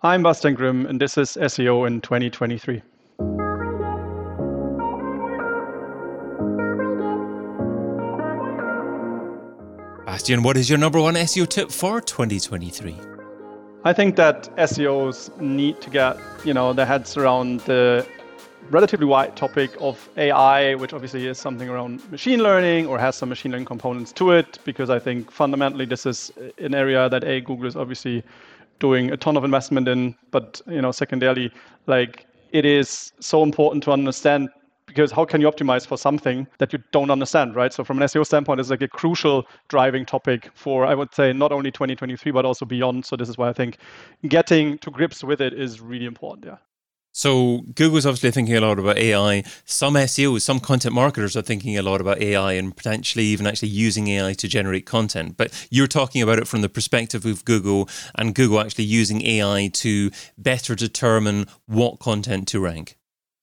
I'm Bastian Grimm, and this is SEO in 2023. Bastian, what is your number one SEO tip for 2023? I think that SEOs need to get, you know, their heads around the relatively wide topic of AI, which obviously is something around machine learning or has some machine learning components to it, because I think fundamentally this is an area that a Google is obviously doing a ton of investment in, but you know, secondarily, like it is so important to understand because how can you optimize for something that you don't understand, right? So from an SEO standpoint, it's like a crucial driving topic for I would say not only 2023 but also beyond. So this is why I think getting to grips with it is really important. Yeah. So Google's obviously thinking a lot about AI. Some SEOs, some content marketers are thinking a lot about AI and potentially even actually using AI to generate content. But you're talking about it from the perspective of Google and Google actually using AI to better determine what content to rank.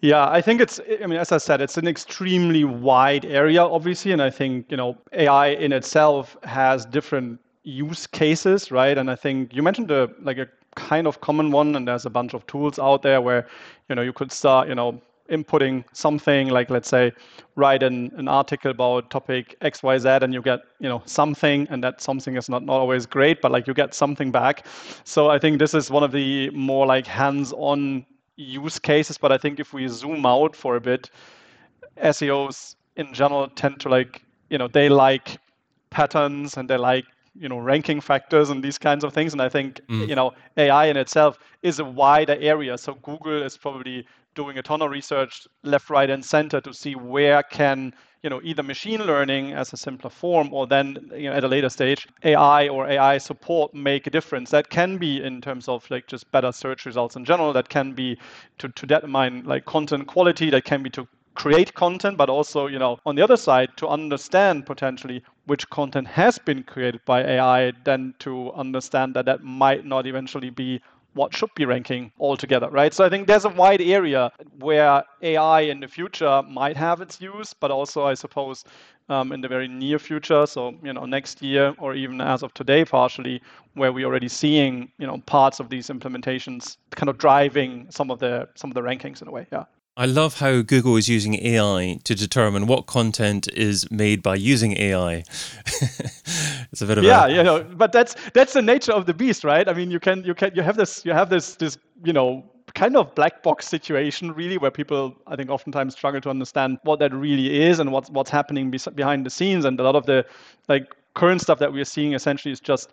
Yeah, I think it's, I mean, as I said, it's an extremely wide area, obviously. And I think, you know, AI in itself has different use cases, right? And I think you mentioned a, like a kind of common one, and there's a bunch of tools out there where you know you could start you know inputting something like let's say write an, an article about topic xyz and you get you know something and that something is not, not always great but like you get something back. So i think this is one of the more like hands-on use cases but i think if we zoom out for a bit seos in general tend to like you know they like patterns and they like you know ranking factors and these kinds of things. And i think mm. you know ai in itself is a wider area. So google is probably doing a ton of research left right and center to see where can you know either machine learning as a simpler form or then you know at a later stage ai or ai support make a difference. That can be in terms of like just better search results in general. That can be to, to determine like content quality. That can be to create content, but also, you know, on the other side, to understand potentially which content has been created by AI, then to understand that that might not eventually be what should be ranking altogether, right? So I think there's a wide area where AI in the future might have its use, but also I suppose um, in the very near future, so you know next year or even as of today, partially, where we're already seeing you know parts of these implementations kind of driving some of the some of the rankings in a way. Yeah. I love how Google is using AI to determine what content is made by using AI. it's a bit of yeah, a... you know, but that's that's the nature of the beast, right? I mean, you can you can you have this you have this this you know kind of black box situation really where people i think oftentimes struggle to understand what that really is and what's what's happening be- behind the scenes and a lot of the like current stuff that we're seeing essentially is just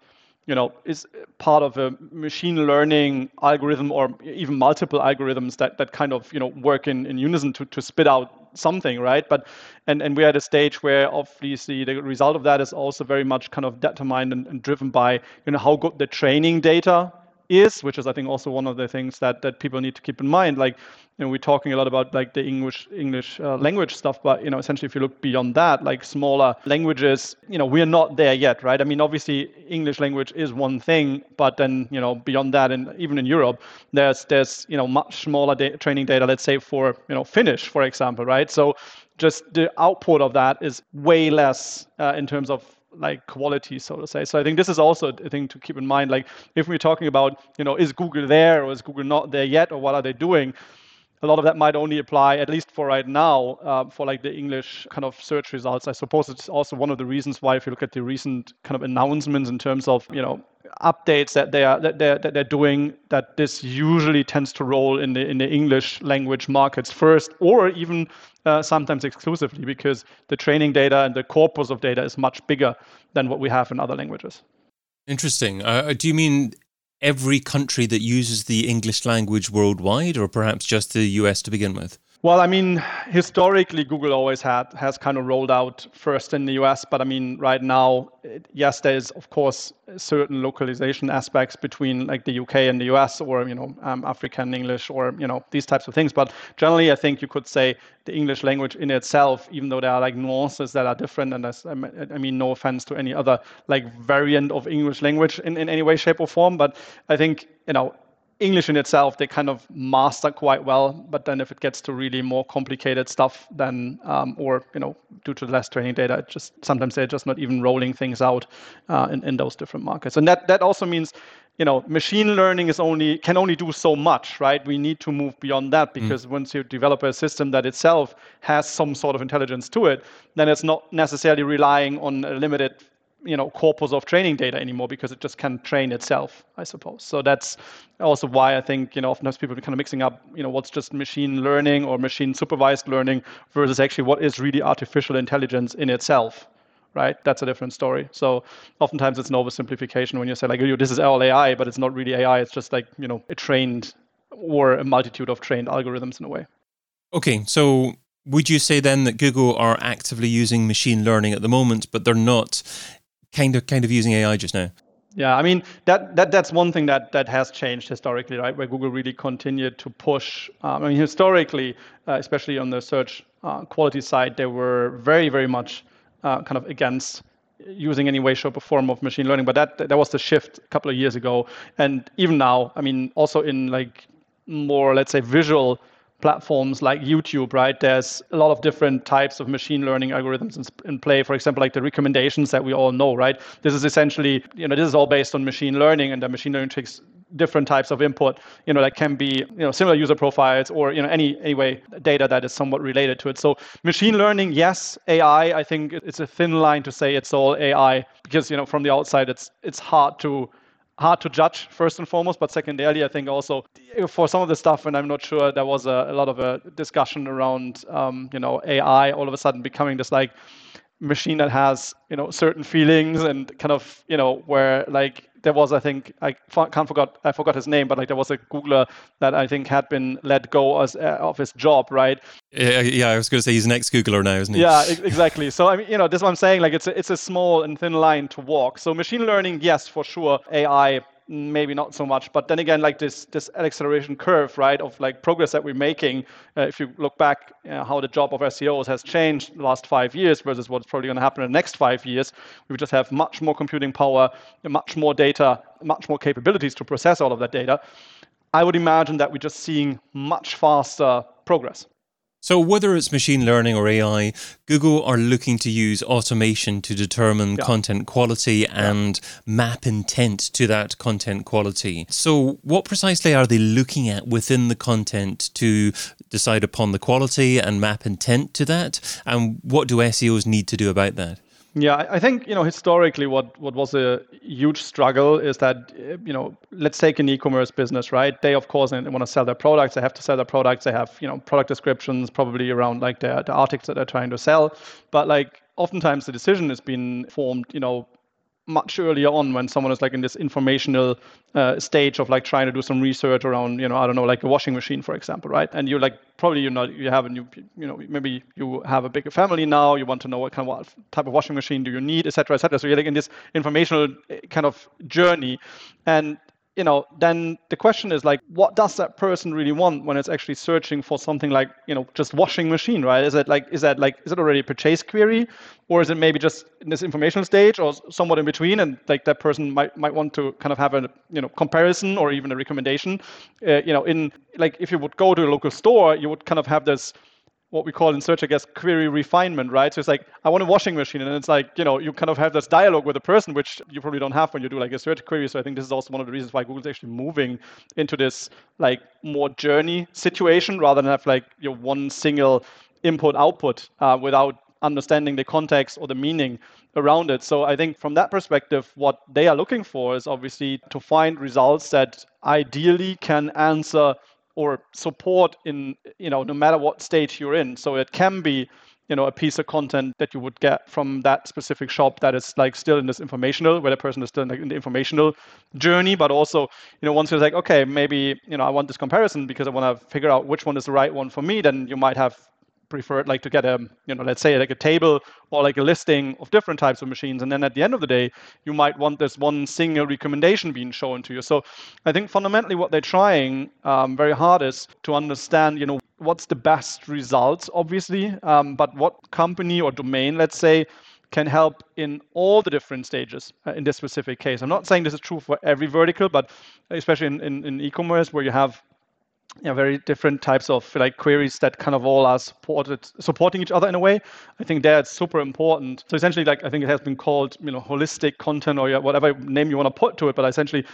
you know, is part of a machine learning algorithm or even multiple algorithms that, that kind of, you know, work in, in unison to, to spit out something, right? But and, and we're at a stage where obviously the result of that is also very much kind of determined and, and driven by, you know, how good the training data is, which is I think also one of the things that that people need to keep in mind. Like, you know, we're talking a lot about like the English English uh, language stuff, but you know, essentially if you look beyond that, like smaller languages, you know, we're not there yet, right? I mean, obviously English language is one thing, but then you know, beyond that, and even in Europe, there's there's you know much smaller da- training data. Let's say for you know Finnish, for example, right? So just the output of that is way less uh, in terms of like quality, so to say. So I think this is also a thing to keep in mind. Like if we're talking about, you know, is Google there or is Google not there yet, or what are they doing? A lot of that might only apply, at least for right now, uh, for like the English kind of search results. I suppose it's also one of the reasons why, if you look at the recent kind of announcements in terms of, you know, updates that they are that they're, that they're doing that this usually tends to roll in the in the English language markets first or even uh, sometimes exclusively because the training data and the corpus of data is much bigger than what we have in other languages. Interesting. Uh, do you mean every country that uses the English language worldwide or perhaps just the US to begin with? Well, I mean, historically, Google always had has kind of rolled out first in the US, but I mean, right now, yes, there is of course certain localization aspects between like the UK and the US, or you know, um, African English, or you know, these types of things. But generally, I think you could say the English language in itself, even though there are like nuances that are different, and I mean, no offense to any other like variant of English language in, in any way, shape, or form, but I think you know English in itself, they kind of master quite well. But then if it gets to really more complicated stuff, then um, or you know due to less training data, it just sometimes they're just not even rolling things out uh, in, in those different markets. And that that also means you know, machine learning is only can only do so much, right? We need to move beyond that mm. because mm. once you develop a system that itself has some sort of intelligence to it, then it's not necessarily relying on a limited you know corpus of training data anymore because it just can train itself i suppose so that's also why i think you know oftentimes people are kind of mixing up you know what's just machine learning or machine supervised learning versus actually what is really artificial intelligence in itself right? That's a different story. So oftentimes it's an oversimplification when you say like, oh, this is all AI, but it's not really AI. It's just like you know a trained or a multitude of trained algorithms in a way. Okay, so would you say then that Google are actively using machine learning at the moment, but they're not kind of kind of using AI just now? Yeah, I mean that, that that's one thing that that has changed historically, right? Where Google really continued to push. Um, I mean, historically, uh, especially on the search uh, quality side, they were very very much uh, kind of against using any way, shape, or form of machine learning. But that that was the shift a couple of years ago, and even now, I mean, also in like more let's say visual platforms like YouTube, right? There's a lot of different types of machine learning algorithms in, play. For example, like the recommendations that we all know, right? This is essentially, you know, this is all based on machine learning, and the machine learning takes different types of input, you know, that can be, you know, similar user profiles or, you know, any anyway data that is somewhat related to it. So machine learning, yes, AI, I think it's a thin line to say it's all AI because, you know, from the outside, it's it's hard to hard to judge first and foremost, but secondarily, I think also for some of the stuff, and I'm not sure there was a, a lot of a discussion around, um, you know, AI all of a sudden becoming this like machine that has, you know, certain feelings and kind of, you know, where like there was, I think, I can't forgot, I forgot his name, but like there was a Googler that I think had been let go as uh, of his job, right? Yeah, yeah, I was going to say he's an ex-Googler now, isn't he? Yeah, exactly. So I mean, you know, this is what I'm saying. Like, it's a, it's a small and thin line to walk. So machine learning, yes, for sure. AI maybe not so much. But then again, like this this acceleration curve, right, of like progress that we're making. Uh, if you look back, uh, how the job of SEOs has changed the last five years versus what's probably going to happen in the next five years, we just have much more computing power, much more data, much more capabilities to process all of that data. I would imagine that we're just seeing much faster progress. So, whether it's machine learning or AI, Google are looking to use automation to determine yeah. content quality and map intent to that content quality. So, what precisely are they looking at within the content to decide upon the quality and map intent to that? And what do SEOs need to do about that? Yeah, I think you know historically what what was a huge struggle is that you know let's take an e-commerce business, right? They of course they want to sell their products. They have to sell their products. They have you know product descriptions probably around like the the articles that they're trying to sell. But like oftentimes the decision has been formed you know much earlier on when someone is like in this informational uh, stage of like trying to do some research around you know I don't know like a washing machine for example right? And you're like probably you're not you have a new you know maybe you have a bigger family now you want to know what kind of what type of washing machine do you need etc etc so you're like in this informational uh, kind of journey. And you know, then the question is like, what does that person really want when it's actually searching for something like, you know, just washing machine, right? Is it like, is that like, is it already a purchase query, or is it maybe just in this informational stage, or somewhat in between, and like that person might might want to kind of have a, you know, comparison or even a recommendation, uh, you know, in like if you would go to a local store, you would kind of have this what we call in search, I guess, query refinement, right? So it's like, I want a washing machine. And it's like, you know, you kind of have this dialogue with a person, which you probably don't have when you do like a search query. So I think this is also one of the reasons why Google's actually moving into this like more journey situation rather than have like your one single input output uh, without understanding the context or the meaning around it. So I think from that perspective, what they are looking for is obviously to find results that ideally can answer or support in you know no matter what stage you're in. So it can be you know a piece of content that you would get from that specific shop that is like still in this informational where the person is still in, in the informational journey. But also you know once you're like okay maybe you know i want this comparison because i want to figure out which one is the right one for me then you might have prefer like to get a you know let's say like a table or like a listing of different types of machines and then at the end of the day you might want this one single recommendation being shown to you. So i think fundamentally what they're trying um, very hard is to understand you know what's the best results obviously um, but what company or domain let's say can help in all the different stages uh, in this specific case. I'm not saying this is true for every vertical but especially in, in, in e-commerce where you have you know, very different types of like queries that kind of all are supported supporting each other in a way. I think that's super important. So essentially, like I think it has been called you know holistic content or whatever name you want to put to it, but essentially,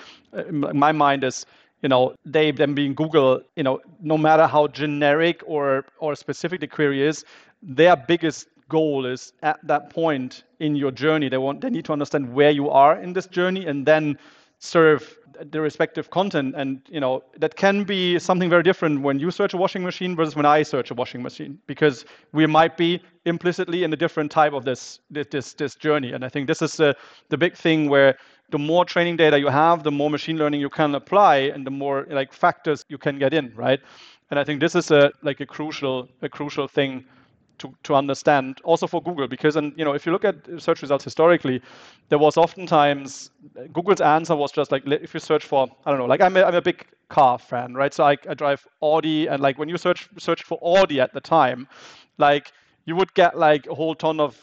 my mind is you know they them being Google, you know, no matter how generic or or specific the query is, their biggest goal is at that point in your journey they want they need to understand where you are in this journey and then serve the respective content. And you know that can be something very different when you search a washing machine versus when i search a washing machine because we might be implicitly in a different type of this this this journey. And i think this is the the big thing where the more training data you have the more machine learning you can apply and the more like factors you can get in right? And i think this is a like a crucial a crucial thing to, to understand also for Google because and you know if you look at search results historically there was oftentimes Google's answer was just like if you search for I don't know like I'm a, I'm a big car fan right? So I, I drive Audi and like when you search search for Audi at the time like you would get like a whole ton of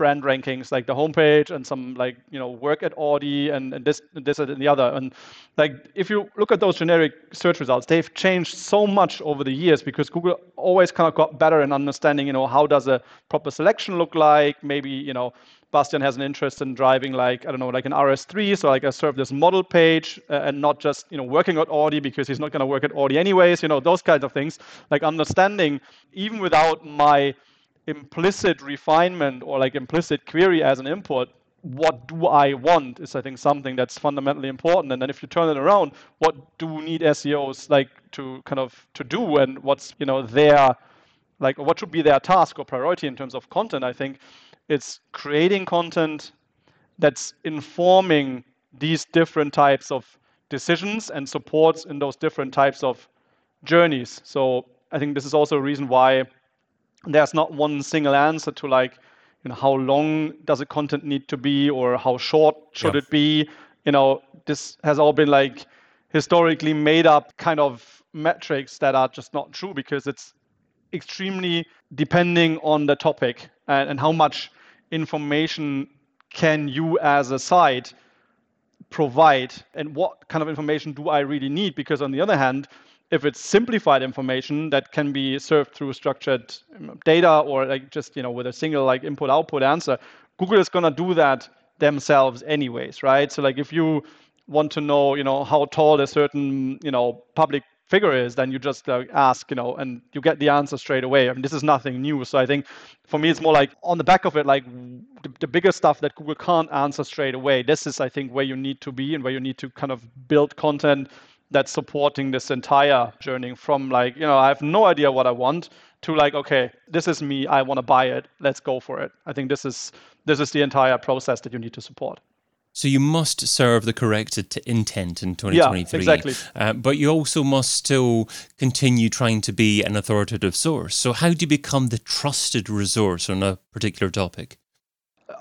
brand rankings like the homepage and some like you know work at Audi and, and this this and the other. And like if you look at those generic search results they've changed so much over the years because Google always kind of got better in understanding you know how does a proper selection look like? Maybe you know Bastian has an interest in driving like I don't know like an RS3 so like I serve this model page uh, and not just you know working at Audi because he's not going to work at Audi anyways you know those kinds of things. Like understanding even without my implicit refinement or like implicit query as an input what do I want is I think something that's fundamentally important. And then if you turn it around, what do need SEOs like to kind of to do and what's you know their like what should be their task or priority in terms of content? I think it's creating content that's informing these different types of decisions and supports in those different types of journeys. So I think this is also a reason why there's not one single answer to like you know how long does a content need to be or how short should it be? You know this has all been like historically made up kind of metrics that are just not true because it's extremely depending on the topic and, and how much information can you as a site provide and what kind of information do I really need? Because on the other hand if it's simplified information that can be served through structured data or like just you know with a single like input output answer google is going to do that themselves anyways right? So like if you want to know you know how tall a certain you know public figure is then you just uh, ask you know and you get the answer straight away. I mean this is nothing new. So i think for me it's more like on the back of it like the, the bigger stuff that google can't answer straight away. This is i think where you need to be and where you need to kind of build content that's supporting this entire journey from like you know i have no idea what i want to like okay this is me i want to buy it let's go for it i think this is this is the entire process that you need to support so you must serve the correct intent in 2023. Yeah, exactly. Uh, but you also must still continue trying to be an authoritative source. So how do you become the trusted resource on a particular topic?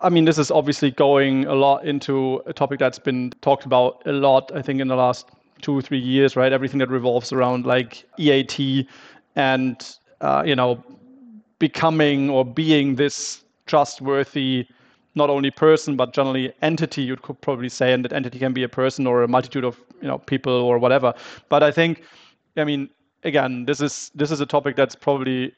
I mean, this is obviously going a lot into a topic that's been talked about a lot, I think, in the last two or three years, right? Everything that revolves around like EAT and uh, you know becoming or being this trustworthy not only person but generally entity you could probably say and that entity can be a person or a multitude of you know people or whatever but i think i mean again this is this is a topic that's probably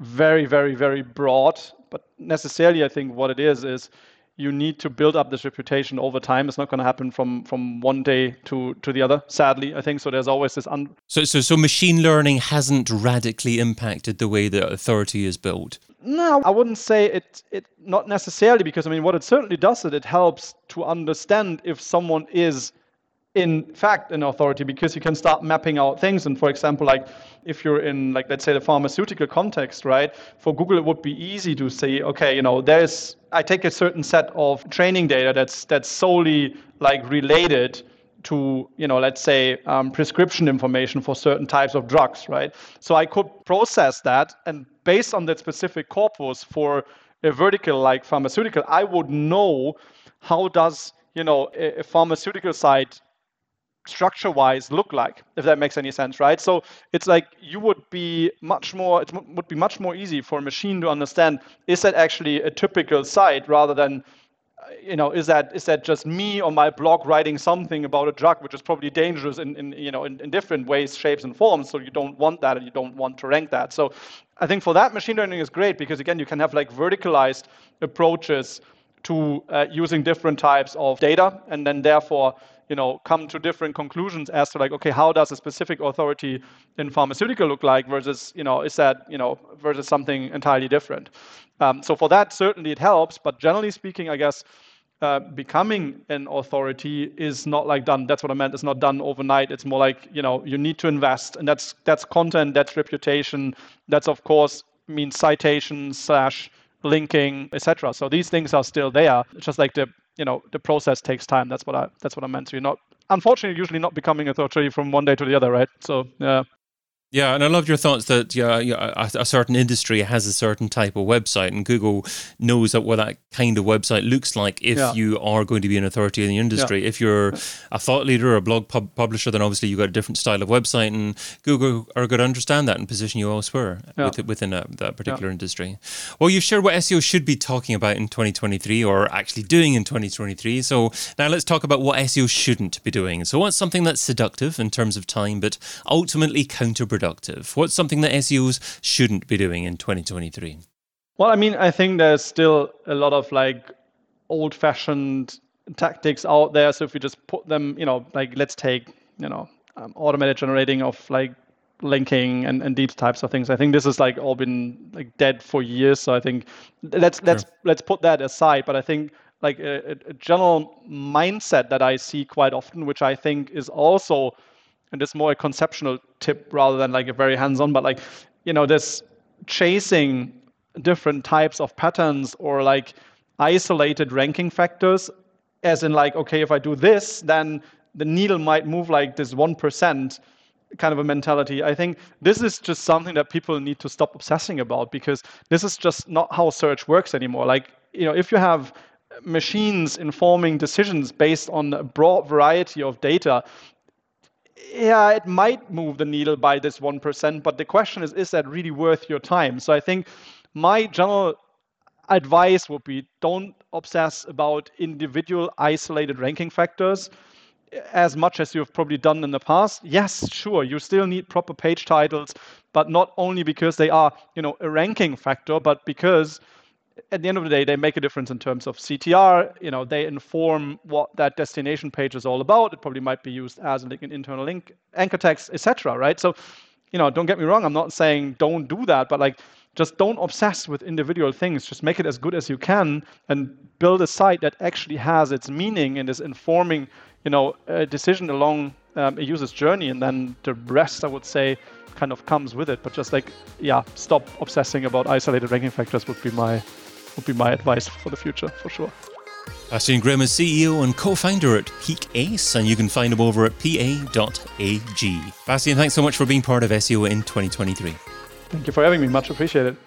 very very very broad but necessarily i think what it is is you need to build up this reputation over time. It's not going to happen from from one day to to the other. Sadly, I think so. There's always this. Un- so so so machine learning hasn't radically impacted the way that authority is built. No, I wouldn't say it. It not necessarily because I mean, what it certainly does is it helps to understand if someone is in fact an authority because you can start mapping out things. And for example like if you're in like let's say the pharmaceutical context right for google it would be easy to say okay you know there's i take a certain set of training data that's that's solely like related to you know let's say um, prescription information for certain types of drugs right? So i could process that and based on that specific corpus for a vertical like pharmaceutical i would know how does you know a, a pharmaceutical site structure wise look like if that makes any sense right so it's like you would be much more it would be much more easy for a machine to understand is that actually a typical site rather than you know, is that is that just me on my blog writing something about a drug, which is probably dangerous in, in you know in, in different ways, shapes, and forms. So you don't want that, and you don't want to rank that. So I think for that, machine learning is great because again, you can have like verticalized approaches to uh, using different types of data, and then therefore you know come to different conclusions as to like okay how does a specific authority in pharmaceutical look like versus you know is that you know versus something entirely different um, so for that certainly it helps but generally speaking i guess uh, becoming an authority is not like done. That's what I meant. It's not done overnight. It's more like you know you need to invest, and that's that's content, that's reputation, that's of course means citations slash linking, etc. So these things are still there. It's just like the you know the process takes time. That's what I that's what I meant. So you're not unfortunately usually not becoming a authority from one day to the other, right? So yeah. Yeah, and I loved your thoughts that yeah, yeah, a, a, certain industry has a certain type of website, and Google knows that what that kind of website looks like if yeah. you are going to be an authority in the industry. Yeah. If you're a thought leader or a blog pub- publisher, then obviously you've got a different style of website, and Google are going to understand that and position you elsewhere yeah. within a, that particular industry. Well, you've shared what SEO should be talking about in 2023 or actually doing in 2023. So now let's talk about what SEO shouldn't be doing. So, what's something that's seductive in terms of time, but ultimately counterproductive? Productive? What's something that SEOs shouldn't be doing in 2023? Well, I mean, I think there's still a lot of like old fashioned tactics out there. So if we just put them, you know, like let's take, you know, um, automated generating of like linking and, and these types of things. I think this has like all been like dead for years. So I think let's sure. let's let's put that aside. But I think like a, a general mindset that I see quite often, which I think is also and it's more a conceptual tip rather than like a very hands-on but like you know this chasing different types of patterns or like isolated ranking factors as in like okay if i do this then the needle might move like this 1% kind of a mentality. I think this is just something that people need to stop obsessing about because this is just not how search works anymore. Like you know if you have machines informing decisions based on a broad variety of data yeah, it might move the needle by this 1%, but the question is, is that really worth your time? So I think my general advice would be don't obsess about individual isolated ranking factors as much as you've probably done in the past. Yes, sure, you still need proper page titles, but not only because they are, you know, a ranking factor, but because at the end of the day, they make a difference in terms of CTR. You know, they inform what that destination page is all about. It probably might be used as an internal link, anchor text, etc. Right? So, you know, don't get me wrong. I'm not saying don't do that, but like, just don't obsess with individual things. Just make it as good as you can and build a site that actually has its meaning and is informing, you know, a decision along um, a user's journey. And then the rest, I would say, kind of comes with it. But just like, yeah, stop obsessing about isolated ranking factors would be my would be my advice for the future, for sure. Bastian Grimm is CEO and co-founder at Peak Ace, and you can find him over at pa.ag. Bastian, thanks so much for being part of SEO in 2023. Thank you for having me. Much appreciated.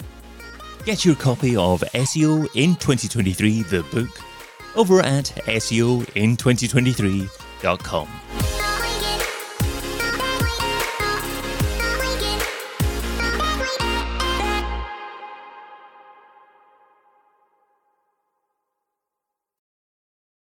Get your copy of SEO in 2023, the book, over at SEOin2023.com.